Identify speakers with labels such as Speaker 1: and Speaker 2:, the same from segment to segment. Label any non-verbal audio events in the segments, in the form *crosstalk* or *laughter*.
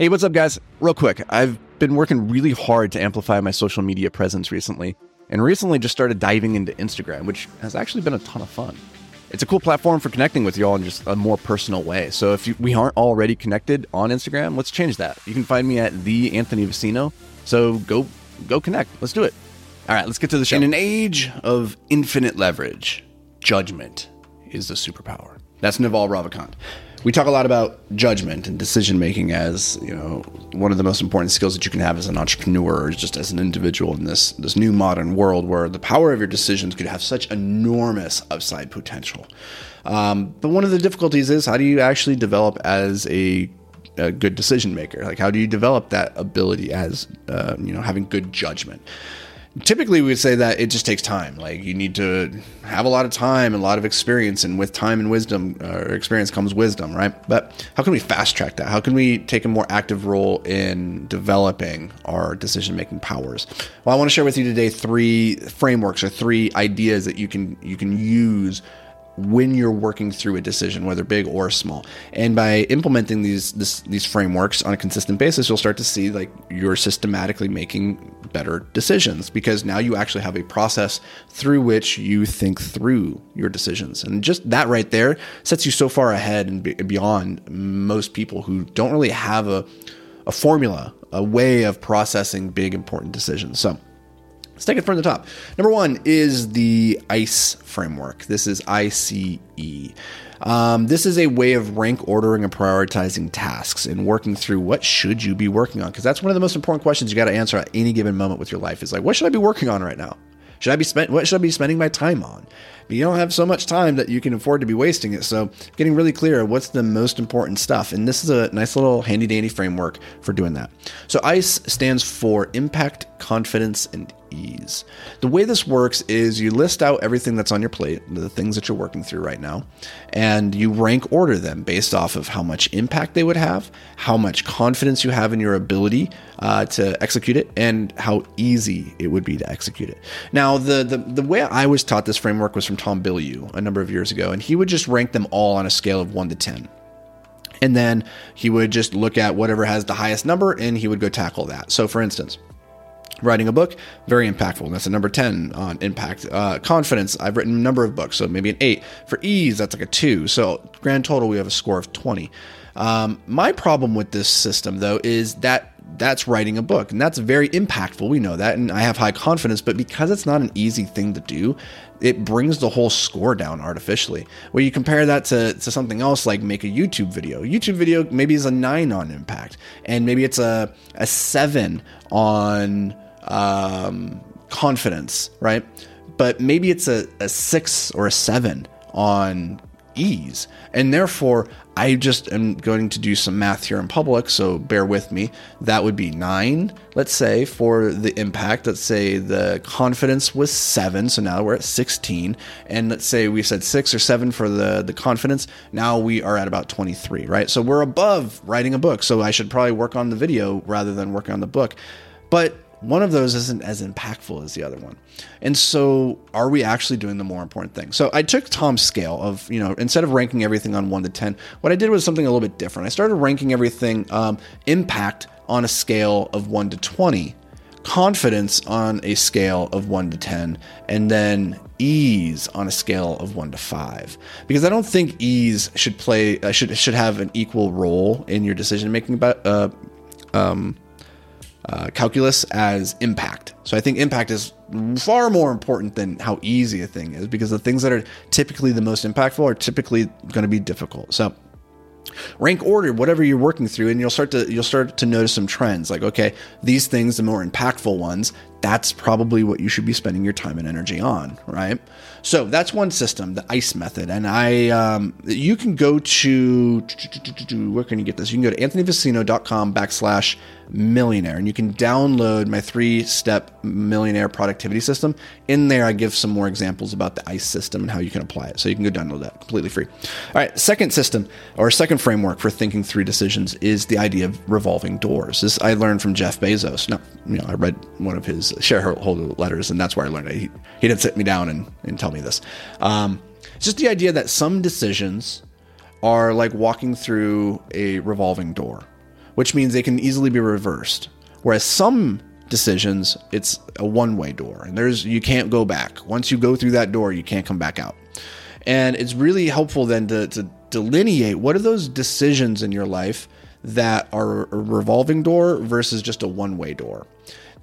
Speaker 1: Hey, what's up, guys? Real quick, I've been working really hard to amplify my social media presence recently, and recently just started diving into Instagram, which has actually been a ton of fun. It's a cool platform for connecting with you all in just a more personal way. So if you, we aren't already connected on Instagram, let's change that. You can find me at the Anthony Vicino. So go go connect. Let's do it. All right, let's get to the show. In an age of infinite leverage, judgment is the superpower. That's Naval Ravikant we talk a lot about judgment and decision making as you know one of the most important skills that you can have as an entrepreneur or just as an individual in this this new modern world where the power of your decisions could have such enormous upside potential. Um, but one of the difficulties is how do you actually develop as a, a good decision maker like how do you develop that ability as uh, you know having good judgment typically we would say that it just takes time. Like you need to have a lot of time and a lot of experience and with time and wisdom or experience comes wisdom right? But how can we fast track that? How can we take a more active role in developing our decision making powers? Well i want to share with you today three frameworks or three ideas that you can you can use when you're working through a decision, whether big or small. And by implementing these this, these frameworks on a consistent basis, you'll start to see like you're systematically making better decisions because now you actually have a process through which you think through your decisions. And just that right there sets you so far ahead and beyond most people who don't really have a a formula, a way of processing big important decisions. So Let's take it from the top. Number one is the ICE framework. This is ICE. Um, this is a way of rank ordering and prioritizing tasks and working through what should you be working on because that's one of the most important questions you got to answer at any given moment with your life is like what should I be working on right now? Should I be spent? What should I be spending my time on? But you don't have so much time that you can afford to be wasting it. So getting really clear what's the most important stuff, and this is a nice little handy dandy framework for doing that. So ICE stands for Impact, Confidence, and ease. The way this works is you list out everything that's on your plate, the things that you're working through right now, and you rank order them based off of how much impact they would have, how much confidence you have in your ability uh, to execute it, and how easy it would be to execute it. Now, the, the the way I was taught this framework was from Tom Bilyeu a number of years ago, and he would just rank them all on a scale of one to ten. And then he would just look at whatever has the highest number and he would go tackle that. So, for instance, Writing a book, very impactful. That's a number 10 on impact. Uh, confidence, I've written a number of books, so maybe an 8. For ease, that's like a 2. So, grand total, we have a score of 20. Um, my problem with this system, though, is that that's writing a book, and that's very impactful. We know that, and I have high confidence, but because it's not an easy thing to do, it brings the whole score down artificially. Where you compare that to, to something else like make a YouTube video. YouTube video maybe is a 9 on impact, and maybe it's a, a 7 on um, confidence, right? But maybe it's a, a six or a seven on ease. And therefore, I just am going to do some math here in public, so bear with me. That would be nine, let's say, for the impact. Let's say the confidence was seven, so now we're at 16. And let's say we said six or seven for the, the confidence. Now we are at about 23, right? So we're above writing a book. So I should probably work on the video rather than working on the book. But one of those isn't as impactful as the other one. And so, are we actually doing the more important thing? So, I took Tom's scale of, you know, instead of ranking everything on one to 10, what I did was something a little bit different. I started ranking everything um, impact on a scale of 1 to 20, confidence on a scale of 1 to 10, and then ease on a scale of 1 to 5 because i don't think ease should play uh, should should have an equal role in your decision making about uh, um, uh, calculus as impact. So I think impact is far more important than how easy a thing is because the things that are typically the most impactful are typically going to be difficult. So rank order whatever you're working through and you'll start to you'll start to notice some trends like okay these things the more impactful ones that's probably what you should be spending your time and energy on right? So that's one system the ice method. And i um, you can go to where can you get this? You can go to anthonyvicino.com backslash millionaire and you can download my three step millionaire productivity system. In there i give some more examples about the ice system and how you can apply it. So you can go download that completely free. All right second system or second framework for thinking through decisions is the idea of revolving doors. This i learned from jeff bezos. Now you know i read one of his shareholder letters and that's where i learned it he, he didn't sit me down and, and tell me this um, it's just the idea that some decisions are like walking through a revolving door which means they can easily be reversed. Whereas some decisions, it's a one-way door, and there's you can't go back. Once you go through that door, you can't come back out. And it's really helpful then to, to delineate what are those decisions in your life that are a revolving door versus just a one-way door.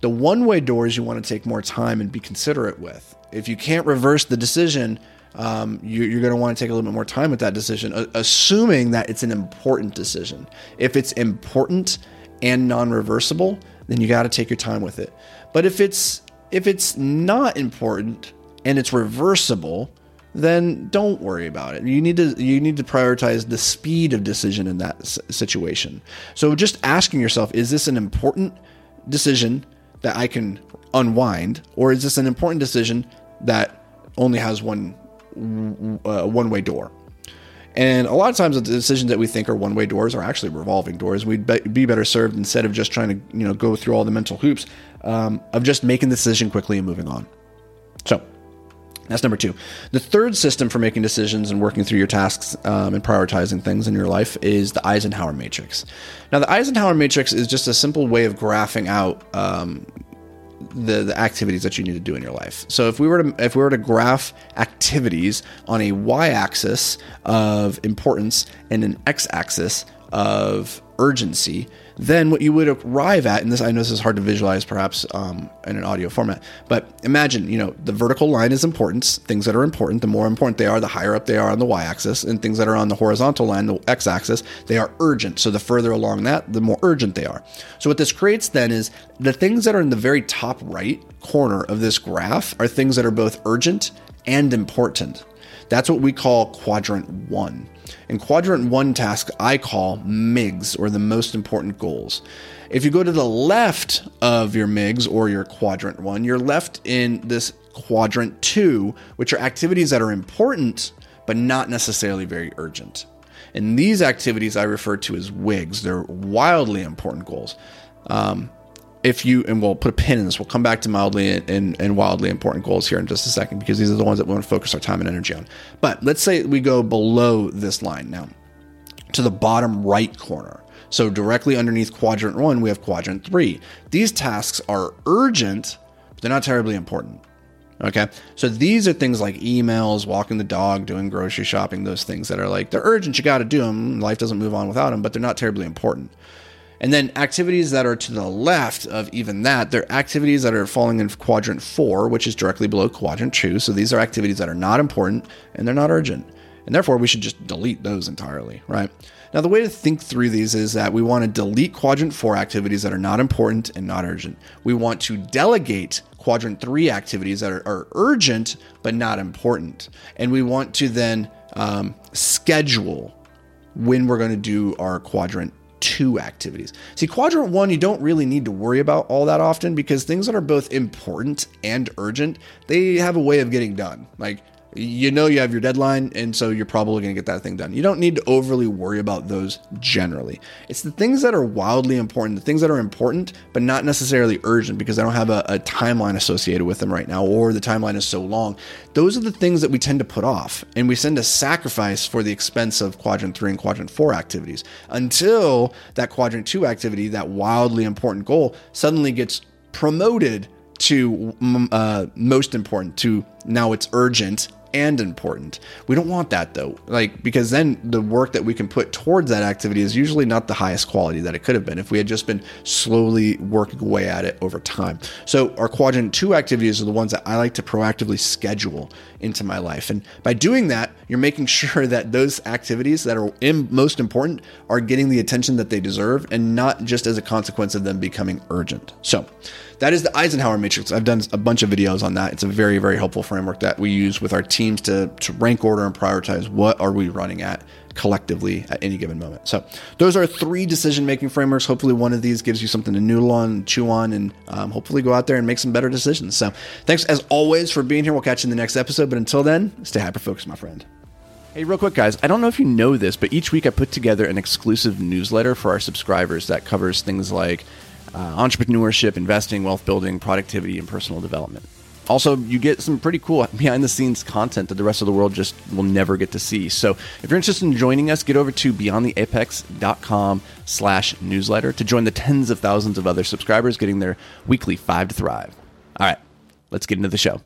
Speaker 1: The one-way doors you want to take more time and be considerate with. If you can't reverse the decision, um, you, are going to want to take a little bit more time with that decision, assuming that it's an important decision. If it's important and non-reversible, then you got to take your time with it. But if it's if it's not important and it's reversible, then don't worry about it. You need to you need to prioritize the speed of decision in that situation. So just asking yourself, is this an important decision that I can unwind, or is this an important decision that only has one uh, one way door? And a lot of times, the decisions that we think are one-way doors are actually revolving doors. We'd be better served instead of just trying to, you know, go through all the mental hoops um, of just making the decision quickly and moving on. So that's number two. The third system for making decisions and working through your tasks um, and prioritizing things in your life is the Eisenhower matrix. Now, the Eisenhower matrix is just a simple way of graphing out um, the, the activities that you need to do in your life. So if we were to if we were to graph activities on a y-axis of importance and an x-axis of urgency, then what you would arrive at, and this I know this is hard to visualize perhaps um, in an audio format, but imagine, you know, the vertical line is importance. Things that are important, the more important they are, the higher up they are on the y-axis, and things that are on the horizontal line, the x-axis, they are urgent. So the further along that, the more urgent they are. So what this creates then is the things that are in the very top right corner of this graph are things that are both urgent and important. That's what we call quadrant one. And quadrant one task I call MIGs or the most important goals. If you go to the left of your MIGs or your quadrant one, you're left in this quadrant two, which are activities that are important but not necessarily very urgent. And these activities I refer to as WIGs. They're wildly important goals. Um, if you and we'll put a pin in this. We'll come back to mildly and, and, and, wildly important goals here in just a second because these are the ones that we want to focus our time and energy on. But let's say we go below this line now to the bottom right corner. So directly underneath quadrant one we have quadrant three. These tasks are urgent but they're not terribly important okay? So these are things like emails walking the dog doing grocery shopping those things that are like they're urgent you got to do them life doesn't move on without them but they're not terribly important and then activities that are to the left of even that, they're activities that are falling in quadrant four, which is directly below quadrant two. So these are activities that are not important and they're not urgent. And therefore, we should just delete those entirely, right? Now, the way to think through these is that we want to delete quadrant four activities that are not important and not urgent. We want to delegate quadrant three activities that are, are urgent but not important. And we want to then um, schedule when we're going to do our quadrant two activities. See, quadrant one, you don't really need to worry about all that often because things that are both important and urgent, they have a way of getting done. Like you know you have your deadline and so you're probably going to get that thing done. You don't need to overly worry about those generally. It's the things that are wildly important the things that are important but not necessarily urgent because i don't have a, a, timeline associated with them right now or the timeline is so long. Those are the things that we tend to put off and we tend to sacrifice for the expense of quadrant 3 and quadrant 4 activities until that quadrant 2 activity that wildly important goal suddenly gets promoted to mm, uh, most important to now it's urgent and important. We don't want that though, like because then the work that we can put towards that activity is usually not the highest quality that it could have been if we had just been slowly working away at it over time. So our quadrant 2 activities are the ones that I like to proactively schedule into my life. And by doing that, you're making *laughs* sure that those activities that are most important are getting the attention that they deserve and not just as a consequence of them becoming urgent. So, that is the Eisenhower matrix. I've done a bunch of videos on that. It's a very, very helpful framework that we use with our teams to, to rank order and prioritize what are we running at collectively at any given moment. So those are three decision making frameworks. Hopefully one of these gives you something to noodle on, chew on, and um, hopefully go out there and make some better decisions. So thanks as always for being here. We'll catch you in the next episode. But until then, stay hyper focused, my friend. Hey, real quick, guys. I don't know if you know this, but each week I put together an exclusive newsletter for our subscribers that covers things like uh, entrepreneurship, investing, wealth building, productivity, and personal development. Also, you get some pretty cool *laughs* behind the scenes content that the rest of the world just will never get to see. So if you're interested in joining us, get over to beyondtheapex.com slash newsletter to join the tens of thousands of other subscribers getting their weekly five to thrive. All right, let's get into the show.